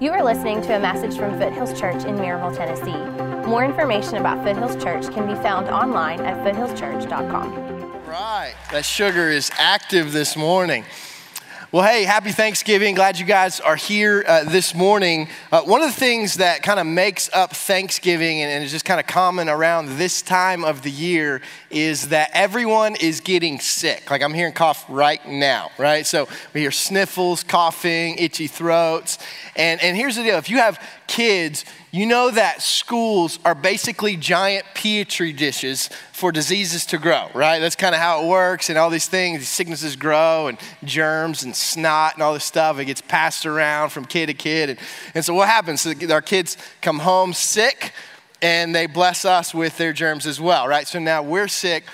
You are listening to a message from Foothills Church in Maryville, Tennessee. More information about Foothills Church can be found online at foothillschurch.com. Right, that sugar is active this morning. Well, hey, happy Thanksgiving. Glad you guys are here uh, this morning. Uh, one of the things that kind of makes up Thanksgiving and, and is just kind of common around this time of the year is that everyone is getting sick. Like I'm hearing cough right now, right? So we hear sniffles, coughing, itchy throats. And, and here's the deal if you have kids, you know that schools are basically giant petri dishes for diseases to grow, right? That's kind of how it works, and all these things, these sicknesses grow, and germs and snot and all this stuff. It gets passed around from kid to kid. And, and so what happens? So our kids come home sick, and they bless us with their germs as well, right? So now we're sick,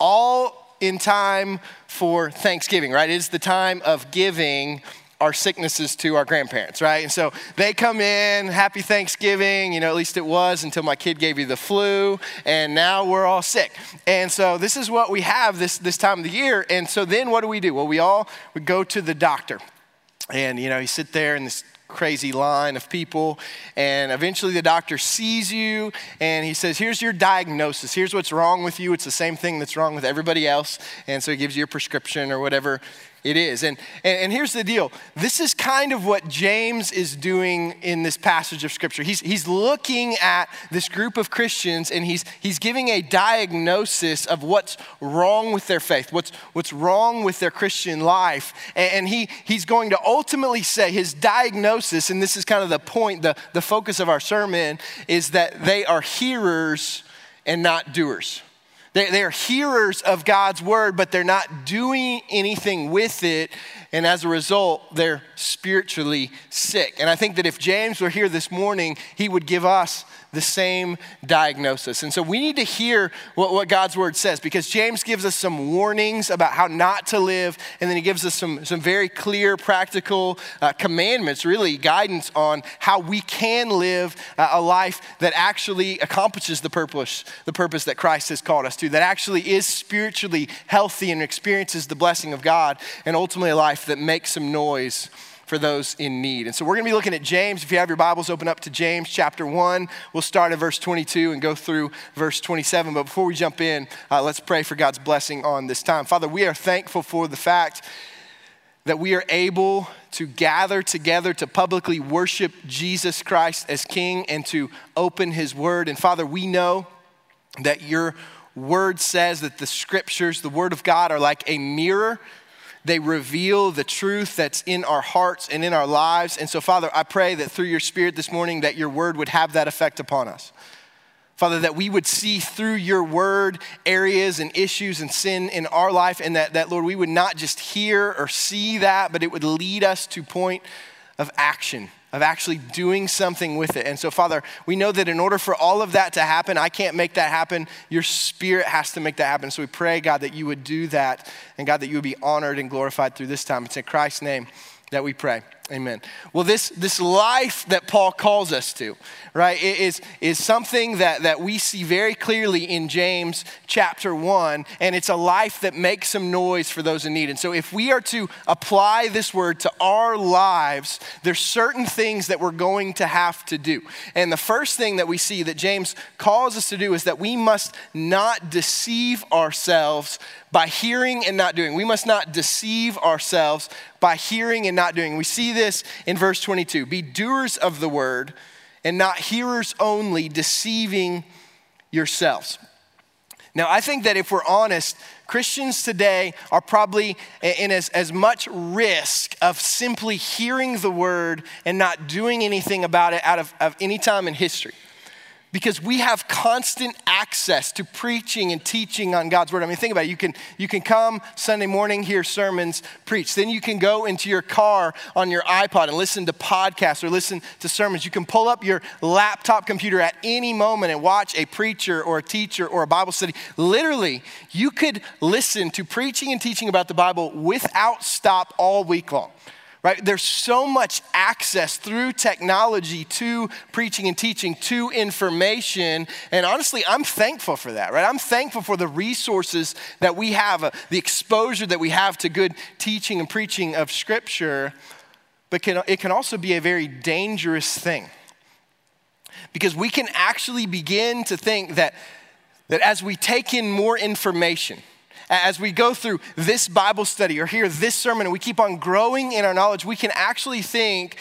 all in time for Thanksgiving, right? It is the time of giving our sicknesses to our grandparents, right? And so they come in, happy Thanksgiving, you know, at least it was until my kid gave you the flu, and now we're all sick. And so this is what we have this, this time of the year. And so then what do we do? Well, we all we go to the doctor. And, you know, you sit there in this crazy line of people. And eventually the doctor sees you and he says, Here's your diagnosis. Here's what's wrong with you. It's the same thing that's wrong with everybody else. And so he gives you a prescription or whatever it is. And, and, here's the deal this is kind of what James is doing in this passage of Scripture. He's, he's looking at this group of Christians and he's, he's giving a diagnosis of what's wrong with their faith, what's, what's wrong with their Christian life. And, and he, he's going to ultimately say his diagnosis, and this is kind of the point, the, the focus of our sermon, is that they are hearers and not doers. They, they are hearers of God's word, but they're not doing anything with it. And as a result, they're spiritually sick. And I think that if James were here this morning, he would give us the same diagnosis. And so we need to hear what, what God's word says because James gives us some warnings about how not to live, and then he gives us some, some very clear, practical uh, commandments, really guidance on how we can live uh, a life that actually accomplishes the purpose, the purpose that Christ has called us to, that actually is spiritually healthy and experiences the blessing of God, and ultimately a life that makes some noise for those in need. And so we're going to be looking at James. If you have your Bibles, open up to James chapter 1. We'll start at verse 22 and go through verse 27. But before we jump in, uh, let's pray for God's blessing on this time. Father, we are thankful for the fact that we are able to gather together to publicly worship Jesus Christ as King and to open His Word. And Father, we know that your Word says that the Scriptures, the Word of God, are like a mirror they reveal the truth that's in our hearts and in our lives. And so, Father, I pray that through your Spirit this morning, that your word would have that effect upon us. Father, that we would see through your word areas and issues and sin in our life, and that, that, Lord, we would not just hear or see that, but it would lead us to point of action of actually doing something with it. And so, Father, we know that in order for all of that to happen, I can't make that happen. Your Spirit has to make that happen. So we pray, God, that you would do that, and God, that you would be honored and glorified through this time. It's in Christ's name that we pray. Amen. Well, this, this life that Paul calls us to, right, is, is something that, that we see very clearly in James chapter 1, and it's a life that makes some noise for those in need. And so, if we are to apply this word to our lives, there's certain things that we're going to have to do. And the first thing that we see that James calls us to do is that we must not deceive ourselves by hearing and not doing. We must not deceive ourselves by hearing and not doing. We see this in verse 22 Be doers of the word and not hearers only, deceiving yourselves. Now, I think that if we're honest, Christians today are probably in as, as much risk of simply hearing the word and not doing anything about it out of, of any time in history because we have constant access to preaching and teaching on God's word. I mean, think about it. You can, you can come Sunday morning, hear sermons preached. Then you can go into your car on your iPod and listen to podcasts or listen to sermons. You can pull up your laptop computer at any moment and watch a preacher or a teacher or a Bible study. Literally, you could listen to preaching and teaching about the Bible without stop all week long right? There's so much access through technology to preaching and teaching, to information. And honestly, I'm thankful for that, right? I'm thankful for the resources that we have, uh, the exposure that we have to good teaching and preaching of Scripture. but can, it can also be a very dangerous thing. Because we can actually begin to think that, that as we take in more information, as we go through this Bible study or hear this sermon and we keep on growing in our knowledge, we can actually think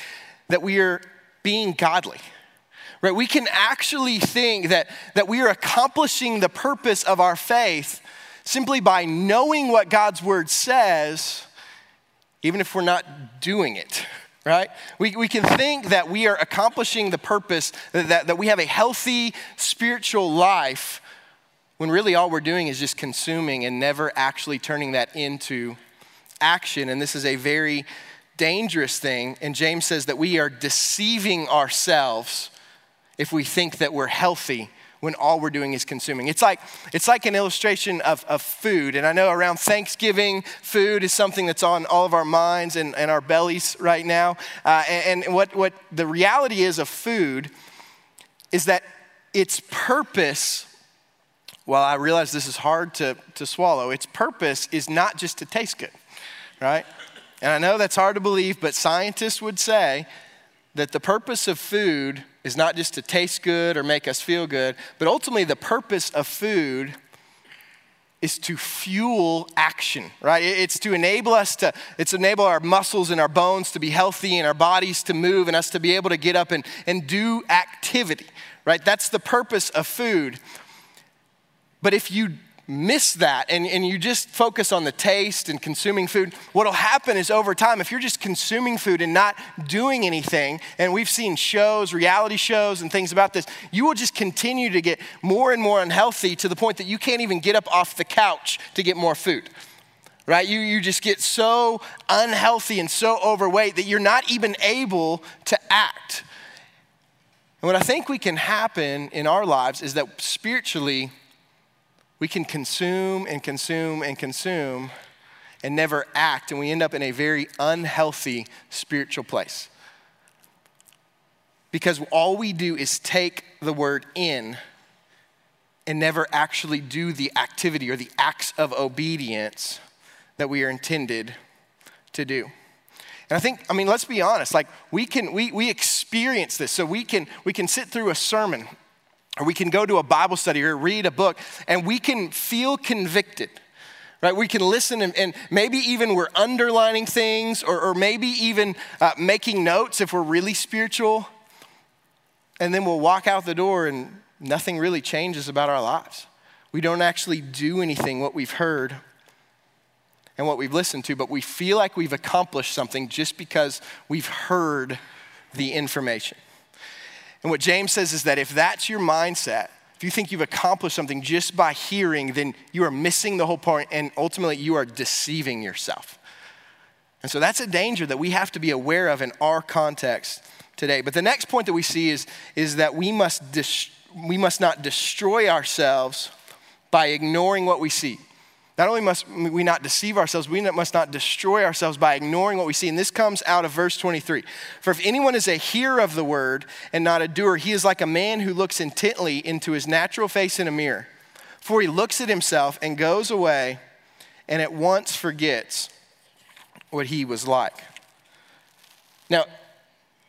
that we are being godly. Right? We can actually think that, that we are accomplishing the purpose of our faith simply by knowing what God's word says, even if we're not doing it right? We, we can think that we are accomplishing the purpose, that, that we have a healthy spiritual life, when really all we're doing is just consuming and never actually turning that into action. And this is a very dangerous thing. And James says that we are deceiving ourselves if we think that we're healthy when all we're doing is consuming. It's like, it's like an illustration of, of food. And I know around Thanksgiving, food is something that's on all of our minds and, and our bellies right now. Uh, and, and what, what the reality is of food is that its purpose, well, I realize this is hard to, to swallow, its purpose is not just to taste good, right? And I know that's hard to believe, but scientists would say that the purpose of food is not just to taste good or make us feel good, but ultimately the purpose of food is to fuel action, right? It's to enable us to, it's enable our muscles and our bones to be healthy and our bodies to move and us to be able to get up and, and do activity, right? That's the purpose of food. But if you miss that and, and you just focus on the taste and consuming food, what'll happen is over time, if you're just consuming food and not doing anything, and we've seen shows, reality shows, and things about this, you will just continue to get more and more unhealthy to the point that you can't even get up off the couch to get more food. Right? You, you just get so unhealthy and so overweight that you're not even able to act. And what I think we can happen in our lives is that spiritually, we can consume and consume and consume and never act, and we end up in a very unhealthy spiritual place. Because all we do is take the word in and never actually do the activity or the acts of obedience that we are intended to do. And I think, I mean, let's be honest, like we can, we, we experience this. So we can, we can sit through a sermon or we can go to a Bible study or read a book and we can feel convicted. Right, we can listen and, and maybe even we're underlining things or, or maybe even uh, making notes if we're really spiritual. And then we'll walk out the door and nothing really changes about our lives. We don't actually do anything what we've heard and what we've listened to, but we feel like we've accomplished something just because we've heard the information. And what James says is that if that's your mindset, if you think you've accomplished something just by hearing, then you are missing the whole point, and ultimately you are deceiving yourself. And so that's a danger that we have to be aware of in our context today. But the next point that we see is, is that we must, dis- we must not destroy ourselves by ignoring what we see. Not only must we not deceive ourselves, we must not destroy ourselves by ignoring what we see. And this comes out of verse 23. For if anyone is a hearer of the word and not a doer, he is like a man who looks intently into his natural face in a mirror. For he looks at himself and goes away and at once forgets what he was like. Now,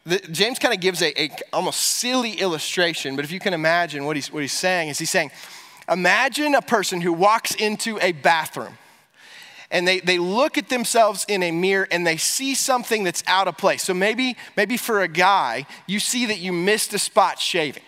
the, James kind of gives a, a almost silly illustration, but if you can imagine what he's, what he's saying, is he's saying, Imagine a person who walks into a bathroom and they, they look at themselves in a mirror and they see something that's out of place. So maybe, maybe for a guy, you see that you missed a spot shaving.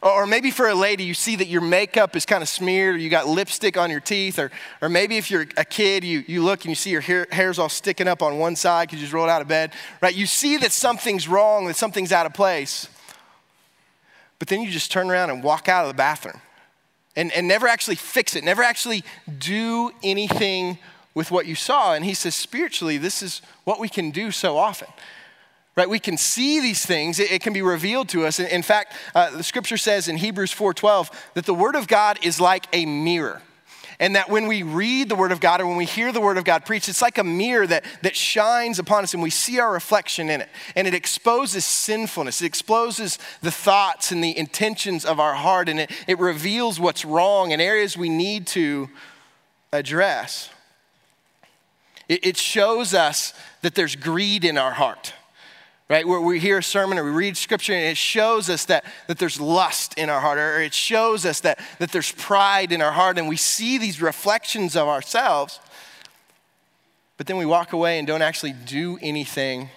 Or maybe for a lady, you see that your makeup is kind of smeared or you got lipstick on your teeth. Or, or maybe if you're a kid, you, you look and you see your hair, hair's all sticking up on one side because you just rolled out of bed, right? You see that something's wrong, that something's out of place. But then you just turn around and walk out of the bathroom and, and never actually fix it, never actually do anything with what you saw. And he says, spiritually, this is what we can do so often. Right, we can see these things. It, it can be revealed to us. In fact, uh, the scripture says in Hebrews 4:12 that the word of God is like a mirror. And that when we read the Word of God or when we hear the Word of God preached, it's like a mirror that, that shines upon us and we see our reflection in it. And it exposes sinfulness, it exposes the thoughts and the intentions of our heart, and it, it reveals what's wrong and areas we need to address. It, it shows us that there's greed in our heart right? Where we hear a sermon or we read scripture and it shows us that, that there's lust in our heart, or it shows us that, that there's pride in our heart, and we see these reflections of ourselves, but then we walk away and don't actually do anything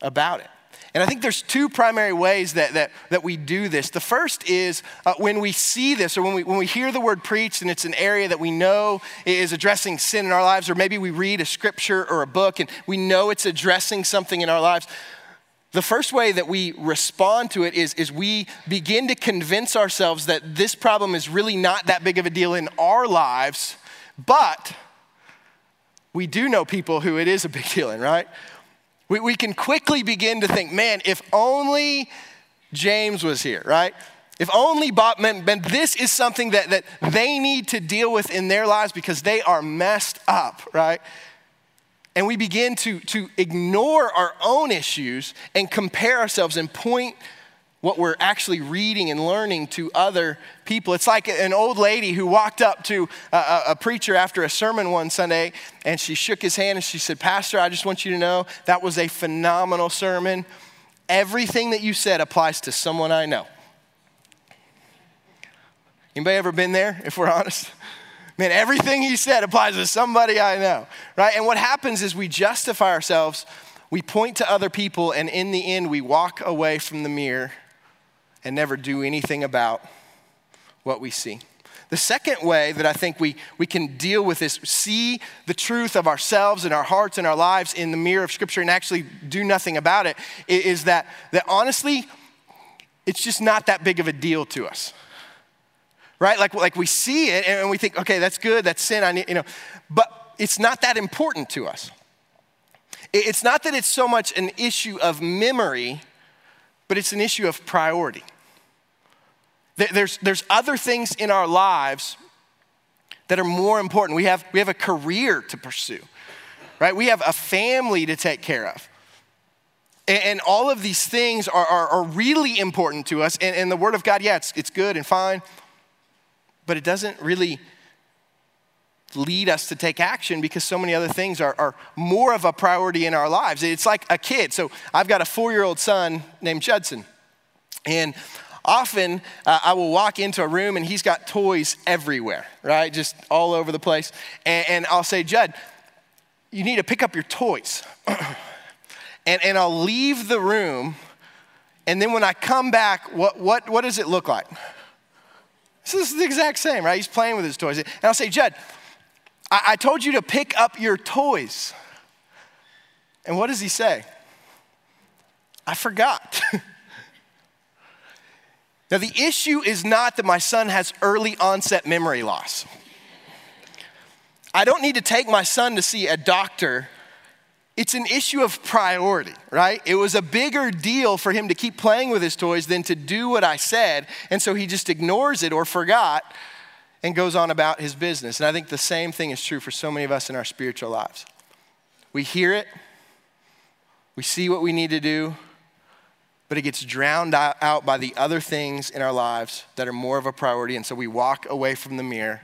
about it. And I think there's two primary ways that, that, that we do this. The first is uh, when we see this or when we, when we hear the word preached and it's an area that we know is addressing sin in our lives, or maybe we read a scripture or a book and we know it's addressing something in our lives. The first way that we respond to it is, is we begin to convince ourselves that this problem is really not that big of a deal in our lives, but we do know people who it is a big deal in, right? We, we can quickly begin to think, man, if only James was here, right? If only Bob, man, this is something that, that they need to deal with in their lives because they are messed up, right? And we begin to, to ignore our own issues and compare ourselves and point what we're actually reading and learning to other people. It's like an old lady who walked up to a, a, preacher after a sermon one Sunday and she shook his hand and she said, Pastor, I just want you to know that was a phenomenal sermon. Everything that you said applies to someone I know. Anybody ever been there, if we're honest? Man, everything he said applies to somebody I know, right? And what happens is we justify ourselves, we point to other people, and in the end, we walk away from the mirror and never do anything about what we see. The second way that I think we, we can deal with this, see the truth of ourselves and our hearts and our lives in the mirror of Scripture and actually do nothing about it, is that, that honestly, it's just not that big of a deal to us. Right? Like, like we see it and we think, okay, that's good, that's sin, I need, you know, but it's not that important to us. It's not that it's so much an issue of memory but it's an issue of priority. There's, there's other things in our lives that are more important. We have, we have a career to pursue, right? We have a family to take care of. And, and all of these things are, are, are, really important to us. And, and the Word of God, yeah, it's, it's good and fine, but it doesn't really lead us to take action because so many other things are, are more of a priority in our lives. It's like a kid. So I've got a four year old son named Judson. And often uh, I will walk into a room and he's got toys everywhere, right? Just all over the place. And, and I'll say, Judd, you need to pick up your toys. and, and I'll leave the room. And then when I come back, what, what, what does it look like? This is the exact same, right? He's playing with his toys. And I'll say, Judd, I, I told you to pick up your toys. And what does he say? I forgot. now, the issue is not that my son has early onset memory loss. I don't need to take my son to see a doctor. It's an issue of priority, right? It was a bigger deal for him to keep playing with his toys than to do what I said. And so he just ignores it or forgot and goes on about his business. And I think the same thing is true for so many of us in our spiritual lives. We hear it, we see what we need to do, but it gets drowned out by the other things in our lives that are more of a priority. And so we walk away from the mirror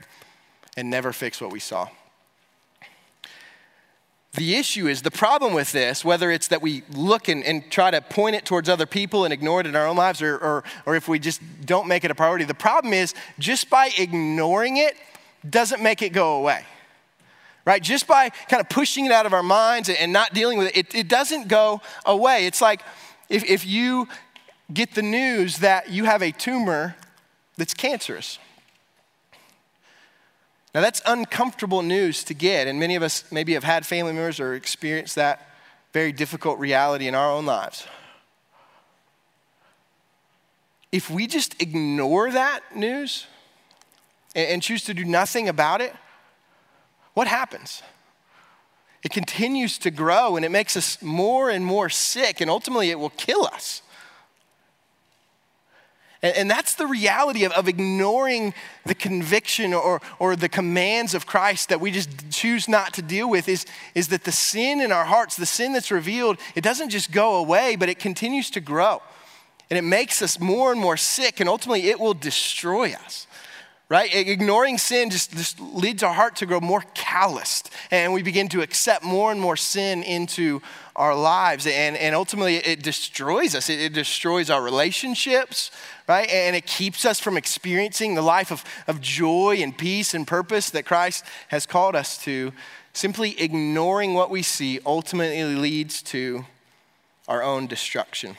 and never fix what we saw. The issue is the problem with this, whether it's that we look and, and, try to point it towards other people and ignore it in our own lives, or, or, or if we just don't make it a priority, the problem is just by ignoring it doesn't make it go away. Right? Just by kind of pushing it out of our minds and not dealing with it, it, it doesn't go away. It's like if, if you get the news that you have a tumor that's cancerous now, that's uncomfortable news to get, and many of us maybe have had family members or experienced that very difficult reality in our own lives. If we just ignore that news and choose to do nothing about it, what happens? It continues to grow and it makes us more and more sick, and ultimately it will kill us. And, and that's the reality of, of ignoring the conviction or, or the commands of Christ that we just choose not to deal with is, is that the sin in our hearts, the sin that's revealed, it doesn't just go away, but it continues to grow. And it makes us more and more sick, and ultimately it will destroy us right? Ignoring sin just, just leads our heart to grow more calloused, and we begin to accept more and more sin into our lives. And, and ultimately, it destroys us. It, it, destroys our relationships, right? And it keeps us from experiencing the life of, of joy and peace and purpose that Christ has called us to. Simply ignoring what we see ultimately leads to our own destruction.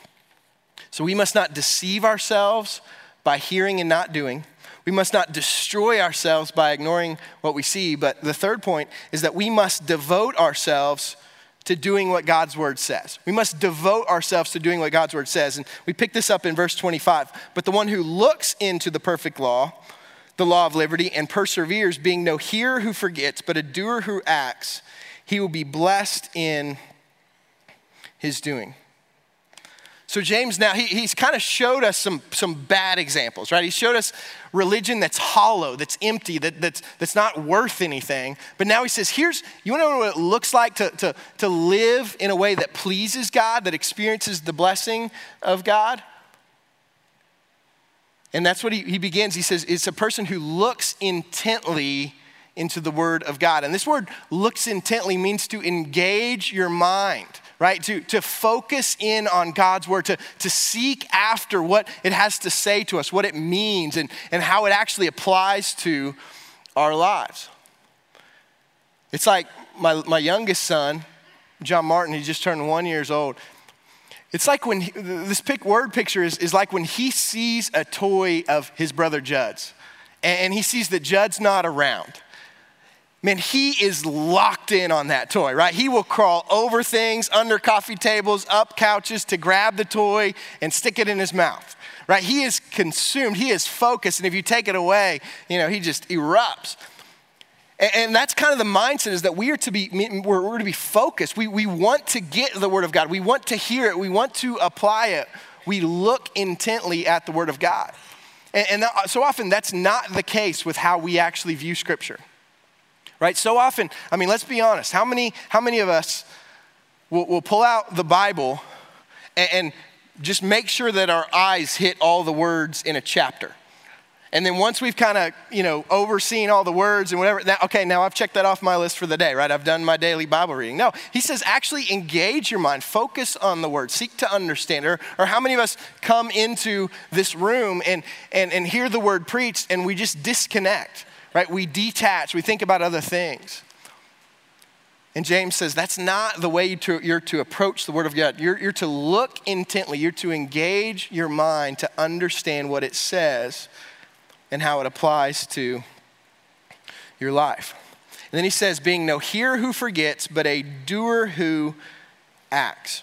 So we must not deceive ourselves by hearing and not doing. We must not destroy ourselves by ignoring what we see. But the third point is that we must devote ourselves to doing what God's word says. We must devote ourselves to doing what God's word says. And we pick this up in verse 25. But the one who looks into the perfect law, the law of liberty, and perseveres, being no hearer who forgets, but a doer who acts, he will be blessed in his doing. So, James now, he, he's kind of showed us some, some bad examples, right? He showed us religion that's hollow, that's empty, that, that's, that's not worth anything. But now he says, here's, you want to know what it looks like to, to, to live in a way that pleases God, that experiences the blessing of God? And that's what he, he begins. He says, it's a person who looks intently into the word of God. And this word looks intently means to engage your mind right? To, to focus in on God's word, to, to seek after what it has to say to us, what it means, and, and how it actually applies to our lives. It's like my, my youngest son, John Martin, he just turned one years old. It's like when he, this pick, word picture is, is like when he sees a toy of his brother Judd's, and, and he sees that Judd's not around man, he is locked in on that toy, right? He will crawl over things, under coffee tables, up couches to grab the toy and stick it in his mouth, right? He is consumed, he is focused, and if you take it away, you know, he just erupts. And, that's kind of the mindset is that we are to be, we're, we're to be focused. We, we want to get the Word of God. We want to hear it. We want to apply it. We look intently at the Word of God. And, and so often that's not the case with how we actually view Scripture right? So often, I mean, let's be honest. How many, how many of us will, will pull out the Bible and, and just make sure that our eyes hit all the words in a chapter? And then once we've kind of, you know, overseen all the words and whatever, now, okay, now I've checked that off my list for the day, right? I've done my daily Bible reading. No, he says actually engage your mind, focus on the word, seek to understand. Or, or how many of us come into this room and, and, and hear the word preached and we just disconnect? Right? We detach, we think about other things. And James says that's not the way to, you're to approach the Word of God. You're, you're to look intently, you're to engage your mind to understand what it says and how it applies to your life. And then he says, being no hearer who forgets, but a doer who acts.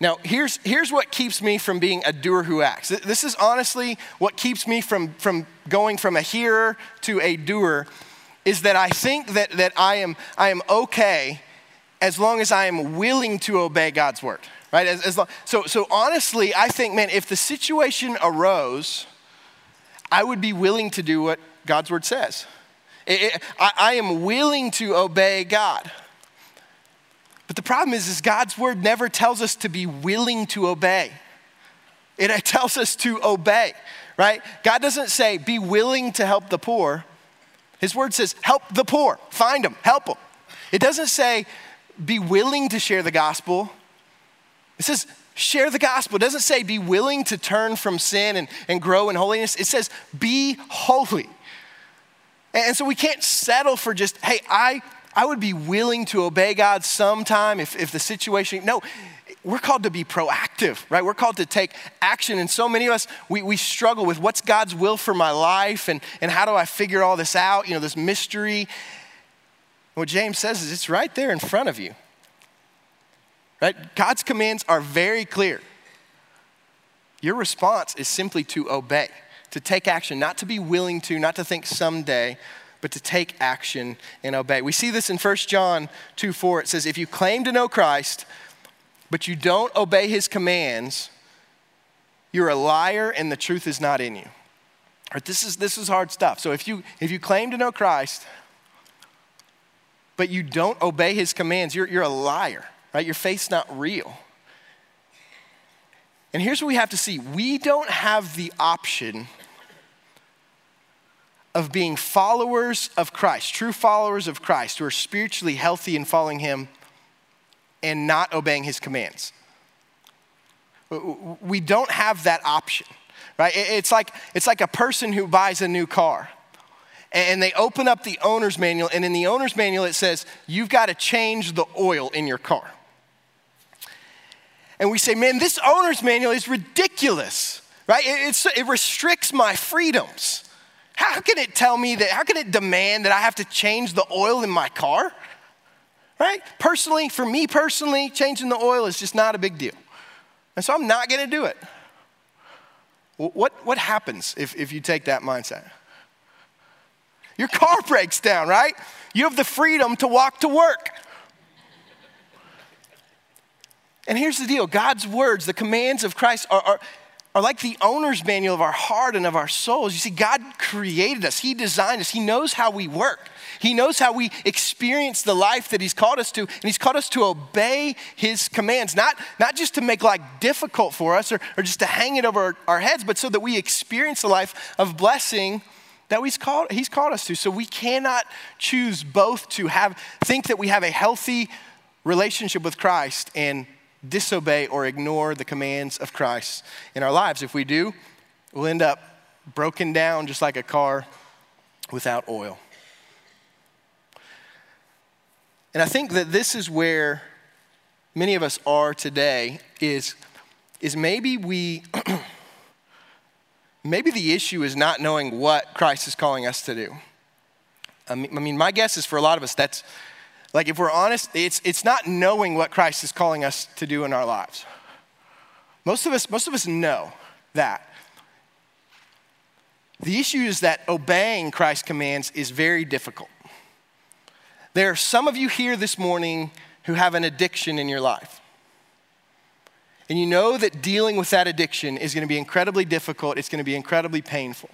Now, here's, here's what keeps me from being a doer who acts. This is honestly what keeps me from, from going from a hearer to a doer is that I think that, that I, am, I am okay as long as I am willing to obey God's word, right? As, as long, so, so honestly, I think, man, if the situation arose, I would be willing to do what God's word says. It, it, I, I am willing to obey God. But the problem is, is God's word never tells us to be willing to obey. It tells us to obey, right? God doesn't say, be willing to help the poor. His word says, help the poor, find them, help them. It doesn't say, be willing to share the gospel. It says, share the gospel. It doesn't say, be willing to turn from sin and, and grow in holiness. It says, be holy. And so we can't settle for just, hey, I I would be willing to obey God sometime if, if the situation, no, we're called to be proactive, right? We're called to take action. And so many of us, we, we struggle with what's God's will for my life and, and how do I figure all this out, you know, this mystery. What James says is it's right there in front of you, right? God's commands are very clear. Your response is simply to obey, to take action, not to be willing to, not to think someday, but to take action and obey. We see this in 1 John 2 4. It says, If you claim to know Christ, but you don't obey his commands, you're a liar and the truth is not in you. Right, this, is, this is hard stuff. So if you, if you claim to know Christ, but you don't obey his commands, you're, you're a liar, right? Your faith's not real. And here's what we have to see we don't have the option of being followers of Christ, true followers of Christ, who are spiritually healthy and following Him, and not obeying his commands. We don't have that option, right? It's like, it's like a person who buys a new car and they open up the owner's manual, and in the owner's manual it says, You've got to change the oil in your car. And we say, Man, this owner's manual is ridiculous, right? It, it restricts my freedoms. How can it tell me that, how can it demand that I have to change the oil in my car? Right? Personally, for me personally, changing the oil is just not a big deal. And so I'm not gonna do it. What, what happens if, if you take that mindset? Your car breaks down, right? You have the freedom to walk to work. And here's the deal God's words, the commands of Christ, are, are, are like the owner's manual of our heart and of our souls. You see, God created us, He designed us, He knows how we work. He knows how we experience the life that He's called us to, and He's called us to obey His commands, not, not just to make life difficult for us or, or just to hang it over our, our heads, but so that we experience the life of blessing that he's called, he's called us to. So we cannot choose both to have, think that we have a healthy relationship with Christ and disobey or ignore the commands of Christ in our lives. If we do, we'll end up broken down just like a car without oil. And I think that this is where many of us are today is, is maybe we maybe the issue is not knowing what Christ is calling us to do. I mean, I mean, my guess is for a lot of us, that's like if we're honest, it's, it's not knowing what Christ is calling us to do in our lives. Most of us, most of us know that. The issue is that obeying Christ's commands is very difficult. There are some of you here this morning who have an addiction in your life. And you know that dealing with that addiction is going to be incredibly difficult, it's going to be incredibly painful.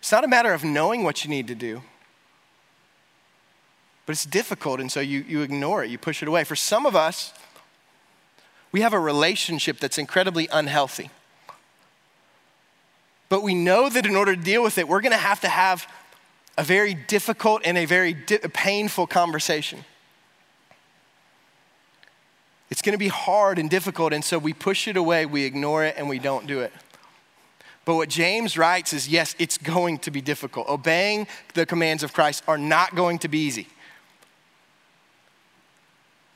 It's not a matter of knowing what you need to do, but it's difficult, and so you, you ignore it, you push it away. For some of us, we have a relationship that's incredibly unhealthy. But we know that in order to deal with it, we're to have to have a very difficult and a very di- painful conversation. It's to be hard and difficult, and so we push it away, we ignore it, and we don't do it. But what James writes is yes, it's going to be difficult. Obeying the commands of Christ are not going to be easy.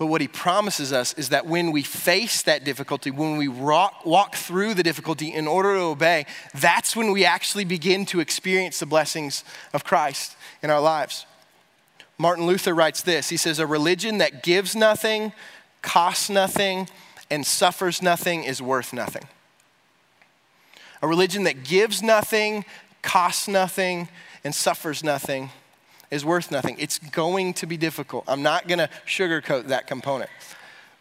But what he promises us is that when we face that difficulty, when we walk, walk through the difficulty in order to obey, that's when we actually begin to experience the blessings of Christ in our lives. Martin Luther writes this He says, A religion that gives nothing, costs nothing, and suffers nothing is worth nothing. A religion that gives nothing, costs nothing, and suffers nothing is worth nothing. It's going to be difficult. I'm not going to sugarcoat that component.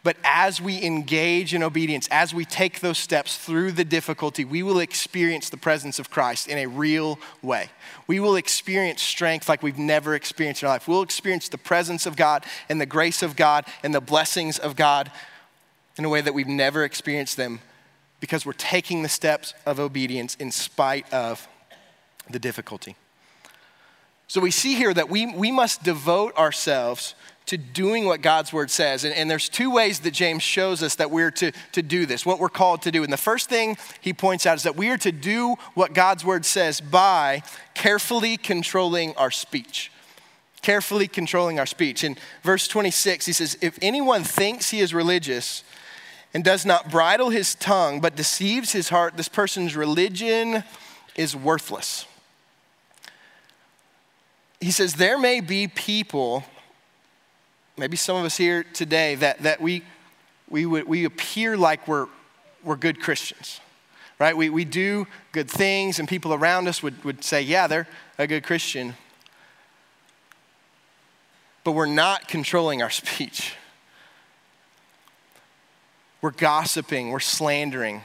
But as we engage in obedience, as we take those steps through the difficulty, we will experience the presence of Christ in a real way. We will experience strength like we've never experienced in our life. We'll experience the presence of God and the grace of God and the blessings of God in a way that we've never experienced them because we're taking the steps of obedience in spite of the difficulty. So we see here that we, we must devote ourselves to doing what God's word says. And, and, there's two ways that James shows us that we're to, to do this, what we're called to do. And the first thing he points out is that we are to do what God's word says by carefully controlling our speech. Carefully controlling our speech. In verse 26, he says, If anyone thinks he is religious and does not bridle his tongue but deceives his heart, this person's religion is worthless he says, There may be people, maybe some of us here today, that, that we, we, would, we appear like we're, we're good Christians, right? We, we do good things, and people around us would, would say, Yeah, they're a good Christian. But we're not controlling our speech. We're gossiping, we're slandering,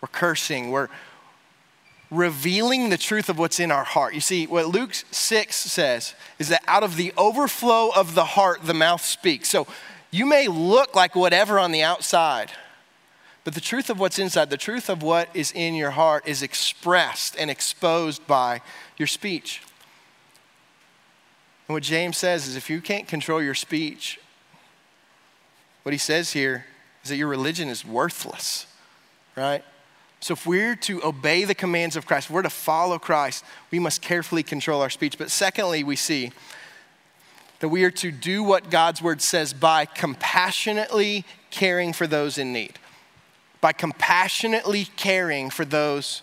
we're cursing, we're, revealing the truth of what's in our heart. You see, what Luke 6 says is that out of the overflow of the heart, the mouth speaks. So you may look like whatever on the outside, but the truth of what's inside, the truth of what is in your heart, is expressed and exposed by your speech. And what James says is if you can't control your speech, what he says here is that your religion is worthless, right? So, if we're to obey the commands of Christ, we're to follow Christ, we must carefully control our speech. But secondly, we see that we are to do what God's word says by compassionately caring for those in need. By compassionately caring for those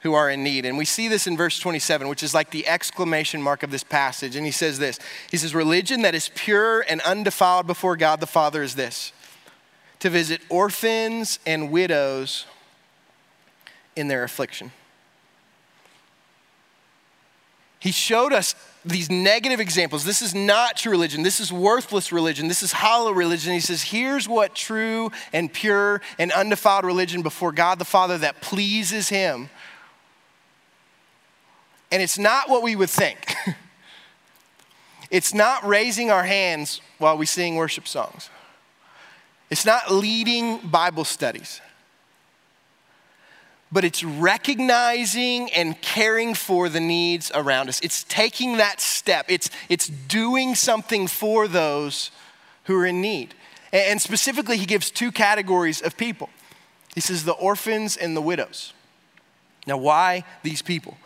who are in need. And we see this in verse 27, which is like the exclamation mark of this passage. And he says this He says, Religion that is pure and undefiled before God the Father is this to visit orphans and widows in their affliction. He showed us these negative examples. This is not true religion. This is worthless religion. This is hollow religion. He says, here's what true and pure and undefiled religion before God the Father that pleases Him. And it's not what we would think. it's not raising our hands while we sing worship songs. It's not leading Bible studies but it's recognizing and caring for the needs around us. It's taking that step, it's, it's doing something for those who are in need. And specifically, he gives two categories of people he says the orphans and the widows. Now, why these people?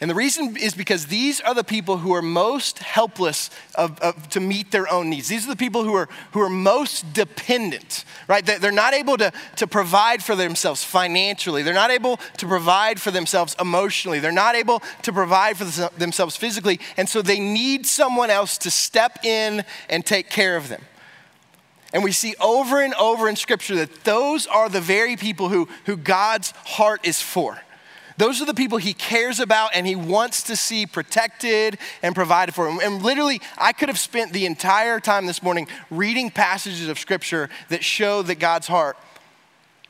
And the reason is because these are the people who are most helpless of, of, to meet their own needs. These are the people who are, who are most dependent, right? They're not able to, to provide for themselves financially. They're not able to provide for themselves emotionally. They're not able to provide for themselves physically. And so they need someone else to step in and take care of them. And we see over and over in Scripture that those are the very people who, who God's heart is for. Those are the people he cares about and he wants to see protected and provided for. And literally, I could have spent the entire time this morning reading passages of scripture that show that God's heart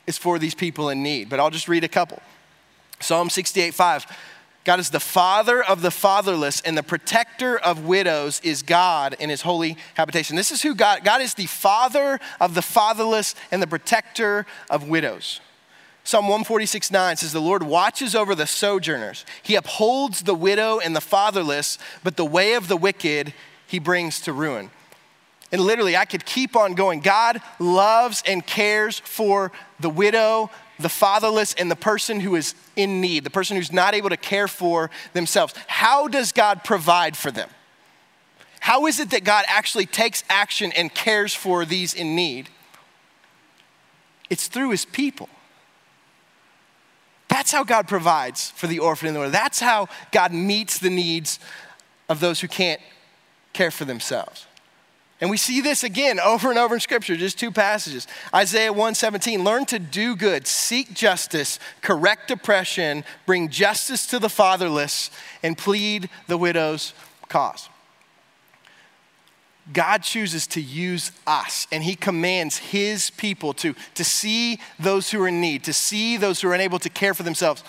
is for these people in need. But I'll just read a couple. Psalm 68 5. God is the father of the fatherless and the protector of widows is God in his holy habitation. This is who God God is the father of the fatherless and the protector of widows. Psalm 146 9 says, The Lord watches over the sojourners. He upholds the widow and the fatherless, but the way of the wicked he brings to ruin. And literally, I could keep on going. God loves and cares for the widow, the fatherless, and the person who is in need, the person who's not able to care for themselves. How does God provide for them? How is it that God actually takes action and cares for these in need? It's through his people. That's how God provides for the orphan and the widow. That's how God meets the needs of those who can't care for themselves. And we see this again over and over in scripture, just two passages. Isaiah 117, learn to do good, seek justice, correct oppression, bring justice to the fatherless, and plead the widow's cause. God chooses to use us and He commands His people to, to see those who are in need, to see those who are unable to care for themselves,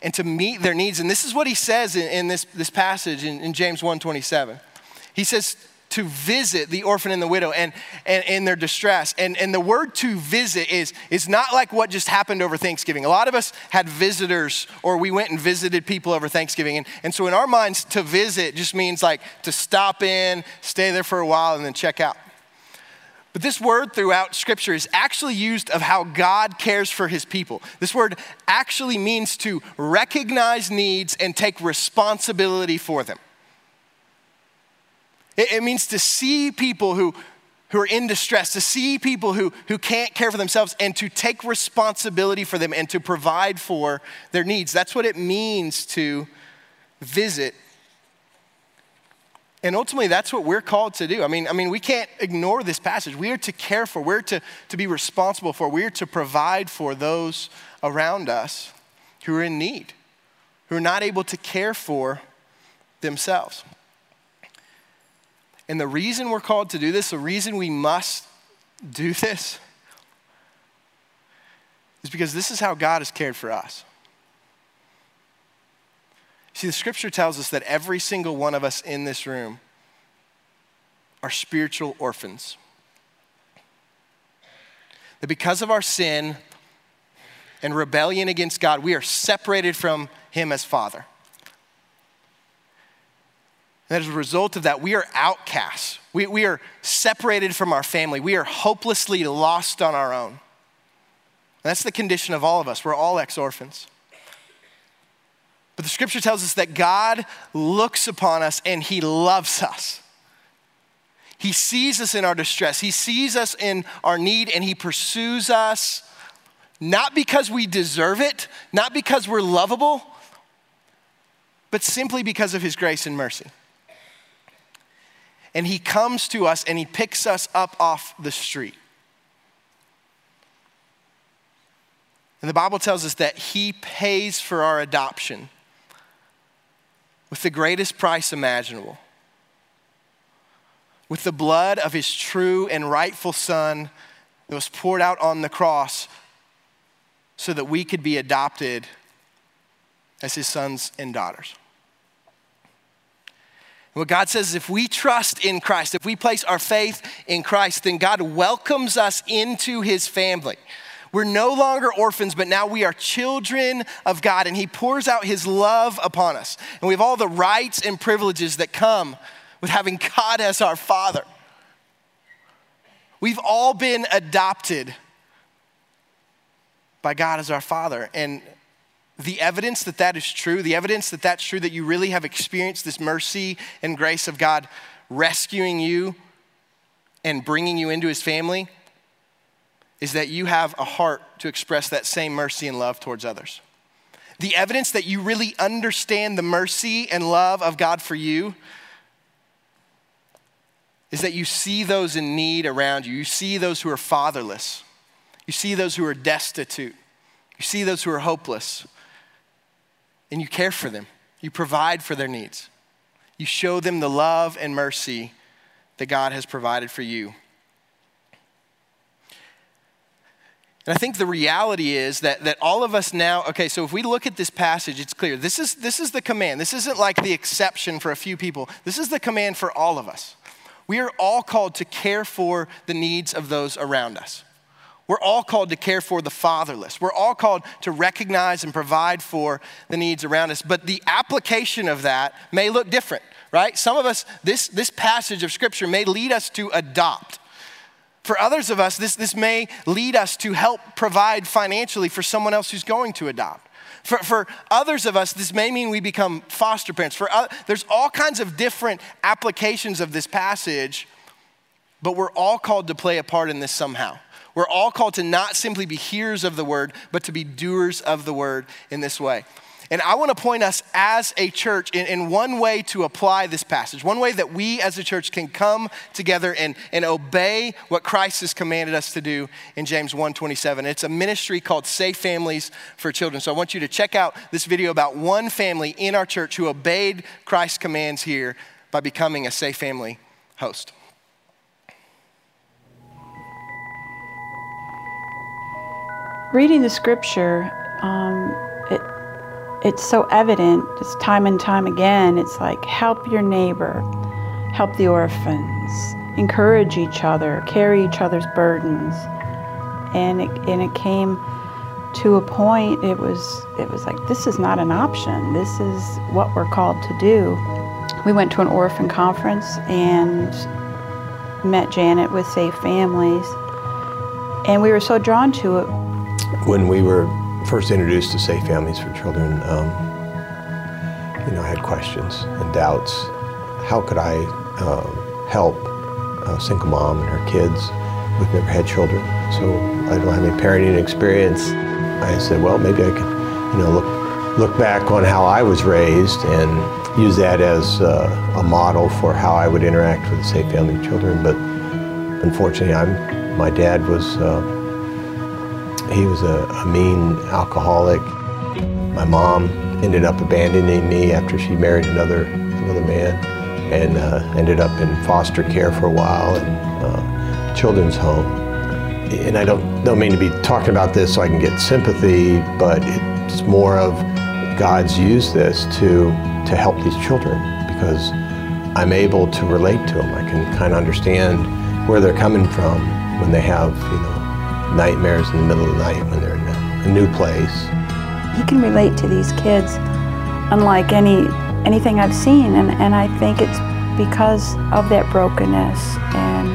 and to meet their needs. And this is what He says in, in this, this passage in, in James 1 27. He says, to visit the orphan and the widow and, and in their distress. And, and the word to visit is, is not like what just happened over Thanksgiving. A lot of us had visitors or we went and visited people over Thanksgiving. And, and so in our minds, to visit just means like to stop in, stay there for a while, and then check out. But this word throughout scripture is actually used of how God cares for his people. This word actually means to recognize needs and take responsibility for them. It, it means to see people who, who are in distress, to see people who, who can't care for themselves, and to take responsibility for them and to provide for their needs. That's what it means to visit. And ultimately, that's what we're called to do. I mean, I mean, we can't ignore this passage. We are to care for, we're to, to be responsible for, we're to provide for those around us who are in need, who are not able to care for themselves. And the reason we're called to do this, the reason we must do this, is because this is how God has cared for us. See, the scripture tells us that every single one of us in this room are spiritual orphans. That because of our sin and rebellion against God, we are separated from Him as Father. And as a result of that, we are outcasts. We, we are separated from our family. We are hopelessly lost on our own. And that's the condition of all of us. We're all ex orphans. But the scripture tells us that God looks upon us and he loves us. He sees us in our distress, he sees us in our need, and he pursues us not because we deserve it, not because we're lovable, but simply because of his grace and mercy. And he comes to us and he picks us up off the street. And the Bible tells us that he pays for our adoption with the greatest price imaginable, with the blood of his true and rightful Son that was poured out on the cross so that we could be adopted as his sons and daughters. What God says is if we trust in Christ, if we place our faith in Christ, then God welcomes us into his family. We're no longer orphans, but now we are children of God, and He pours out His love upon us. And we have all the rights and privileges that come with having God as our Father. We've all been adopted by God as our Father. And the evidence that that is true, the evidence that that's true, that you really have experienced this mercy and grace of God rescuing you and bringing you into His family is that you have a heart to express that same mercy and love towards others. The evidence that you really understand the mercy and love of God for you is that you see those in need around you. You see those who are fatherless. You see those who are destitute. You see those who are hopeless. And you care for them. You provide for their needs. You show them the love and mercy that God has provided for you. And I think the reality is that, that all of us now, okay, so if we look at this passage, it's clear. This is, this is the command. This isn't like the exception for a few people. This is the command for all of us. We are all called to care for the needs of those around us. We're all called to care for the fatherless. We're all called to recognize and provide for the needs around us. But the application of that may look different, right? Some of us, this, this passage of scripture may lead us to adopt for others of us, this, this may lead us to help provide financially for someone else who's going to adopt. For, for others of us, this may mean we become foster parents. For uh, there's all kinds of different applications of this passage, but we're all called to play a part in this somehow. We're all called to not simply be hearers of the word, but to be doers of the word in this way. And I want to point us as a church in, in one way to apply this passage, one way that we as a church can come together and, and obey what Christ has commanded us to do in James 1:27. It's a ministry called Safe Families for Children. So I want you to check out this video about one family in our church who obeyed Christ's commands here by becoming a safe family host. Reading the scripture, um, it it's so evident, it's time and time again. It's like help your neighbor, help the orphans, encourage each other, carry each other's burdens. And it, and it came to a point it was it was like this is not an option. This is what we're called to do. We went to an orphan conference and met Janet with Safe Families. And we were so drawn to it. When we were first introduced to Safe Families for Children, um, you know, I had questions and doubts. How could I uh, help a single mom and her kids who've never had children? So I don't have any parenting experience. I said, well, maybe I could, you know, look look back on how I was raised and use that as uh, a model for how I would interact with Safe Family children. But unfortunately, I'm my dad was. Uh, he was a, a mean alcoholic. My mom ended up abandoning me after she married another another man, and uh, ended up in foster care for a while and uh, children's home. And I don't don't mean to be talking about this so I can get sympathy, but it's more of God's used this to to help these children because I'm able to relate to them. I can kind of understand where they're coming from when they have you know nightmares in the middle of the night when they're in a, new place. He can relate to these kids unlike any anything I've seen. And, and I think it's because of that brokenness. And,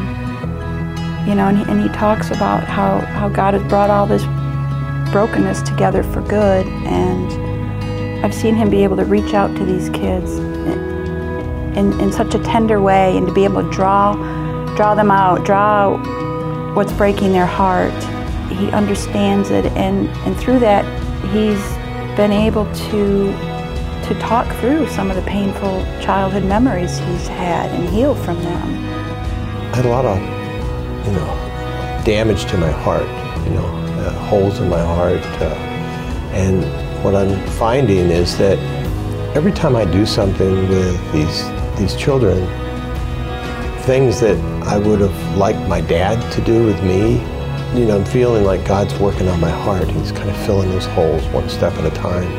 you know, and he, and he talks about how, how God has brought all this brokenness together for good. And I've seen him be able to reach out to these kids in, in such a tender way and to be able to draw, draw them out, draw what's breaking their heart. He understands it. And, and through that, he's been able to to talk through some of the painful childhood memories he's had and heal from them. I had a lot of, you know, damage to my heart, you know, uh, holes in my heart. Uh, and what I'm finding is that every time I do something with these, these children, things that I would have liked my dad to do with me, you know, I'm feeling like God's working on my heart. He's kind of filling those holes one step at a time.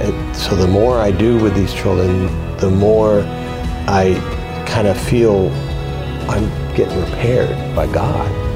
And so the more I do with these children, the more I kind of feel I'm getting repaired by God.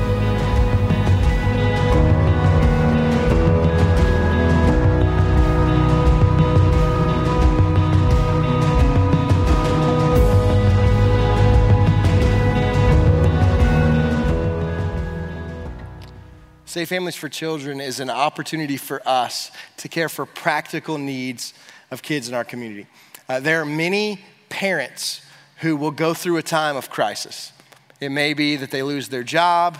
Safe Families for Children is an opportunity for us to care for practical needs of kids in our community. Uh, there are many parents who will go through a time of crisis. It may be that they lose their job.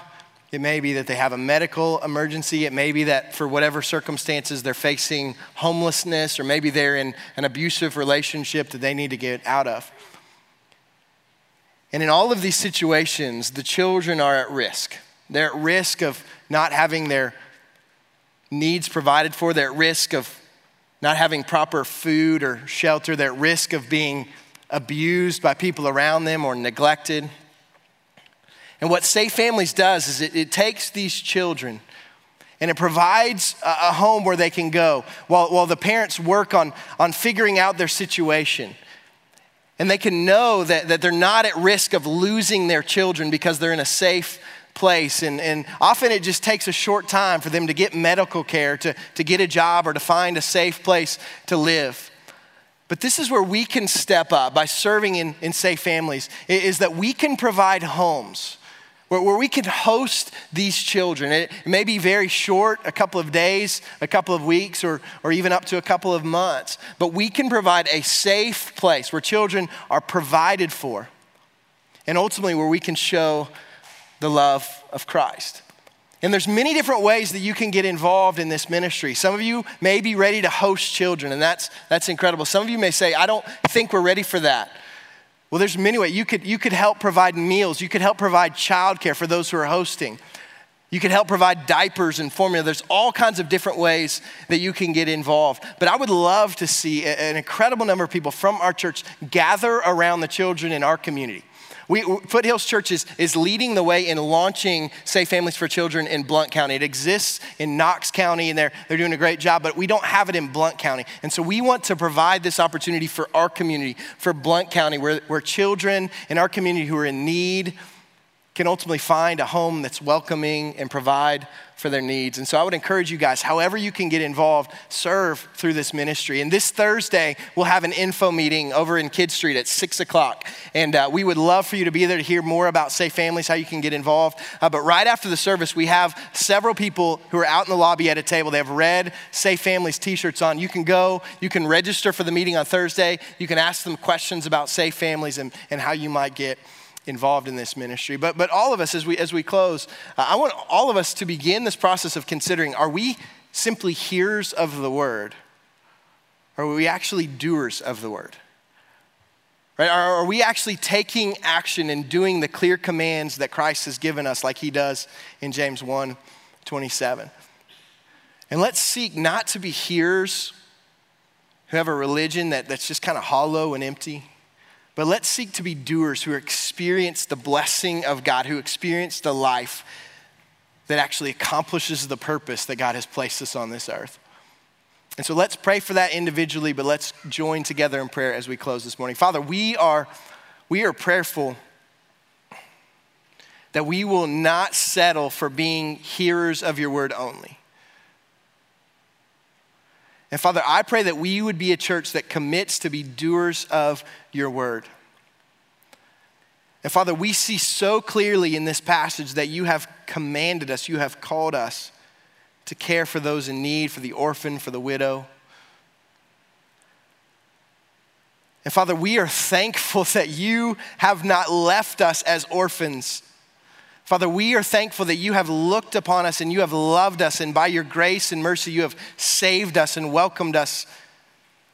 It may be that they have a medical emergency. It may be that for whatever circumstances they're facing homelessness, or maybe they're in an abusive relationship that they need to get out of. And in all of these situations, the children are at risk. They're at risk of not having their needs provided for. They're at risk of not having proper food or shelter. They're at risk of being abused by people around them or neglected. And what Safe Families does is it, it takes these children and it provides a, a, home where they can go while, while the parents work on, on figuring out their situation. And they can know that, that they're not at risk of losing their children because they're in a safe place. And, and often it just takes a short time for them to get medical care, to, to get a job, or to find a safe place to live. But this is where we can step up by serving in, in safe families, is that we can provide homes where, we can host these children. It may be very short, a couple of days, a couple of weeks, or, or even up to a couple of months, but we can provide a safe place where children are provided for. And ultimately, where we can show the love of Christ. And there's many different ways that you can get involved in this ministry. Some of you may be ready to host children, and that's, that's incredible. Some of you may say, I don't think we're ready for that. Well, there's many ways. You could, you could help provide meals. You could help provide childcare for those who are hosting. You could help provide diapers and formula. There's all kinds of different ways that you can get involved. But I would love to see an incredible number of people from our church gather around the children in our community. We, Foothills Church is, is leading the way in launching Safe Families for Children in Blount County. It exists in Knox County, and they're, they're doing a great job, but we don't have it in Blount County. And so we want to provide this opportunity for our community, for Blount County, where, where children in our community who are in need can ultimately find a home that's welcoming and provide for their needs. And so I would encourage you guys, however you can get involved, serve through this ministry. And this Thursday, we'll have an info meeting over in Kid Street at six o'clock. And uh, we would love for you to be there to hear more about Safe Families, how you can get involved. Uh, but right after the service, we have several people who are out in the lobby at a table. They have red Safe Families t shirts on. You can go, you can register for the meeting on Thursday. You can ask them questions about Safe Families and, and how you might get involved in this ministry. But, but all of us, as we, as we close, uh, I want all of us to begin this process of considering are we simply hearers of the word? Or are we actually doers of the word? Right? Are, are we actually taking action and doing the clear commands that Christ has given us, like he does in James 1 27? And let's seek not to be hearers who have a religion that, that's just kind of hollow and empty but let's seek to be doers who experience the blessing of God, who experience the life that actually accomplishes the purpose that God has placed us on this earth. And so let's pray for that individually, but let's join together in prayer as we close this morning. Father, we are, we are prayerful that we will not settle for being hearers of your word only And Father, I pray that we would be a church that commits to be doers of your word. And Father, we see so clearly in this passage that you have commanded us, you have called us to care for those in need, for the orphan, for the widow. And Father, we are thankful that you have not left us as orphans. Father, we are thankful that you have looked upon us and you have loved us, and by your grace and mercy, you have saved us and welcomed us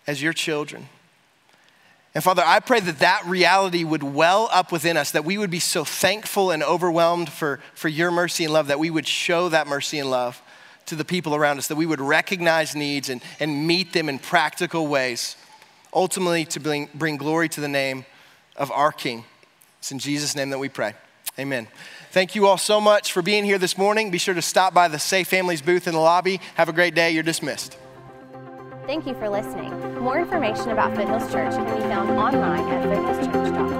as your children. And Father, I pray that that reality would well up within us, that we would be so thankful and overwhelmed for, for your mercy and love, that we would show that mercy and love to the people around us, that we would recognize needs and, and meet them in practical ways ultimately to bring, bring glory to the name of our King. It's in Jesus' name that we pray. Amen. Thank you all so much for being here this morning. Be sure to stop by the Safe Families booth in the lobby. Have a great day. You're dismissed. Thank you for listening. More information about Foothills Church can be found online at foothillschurch.com.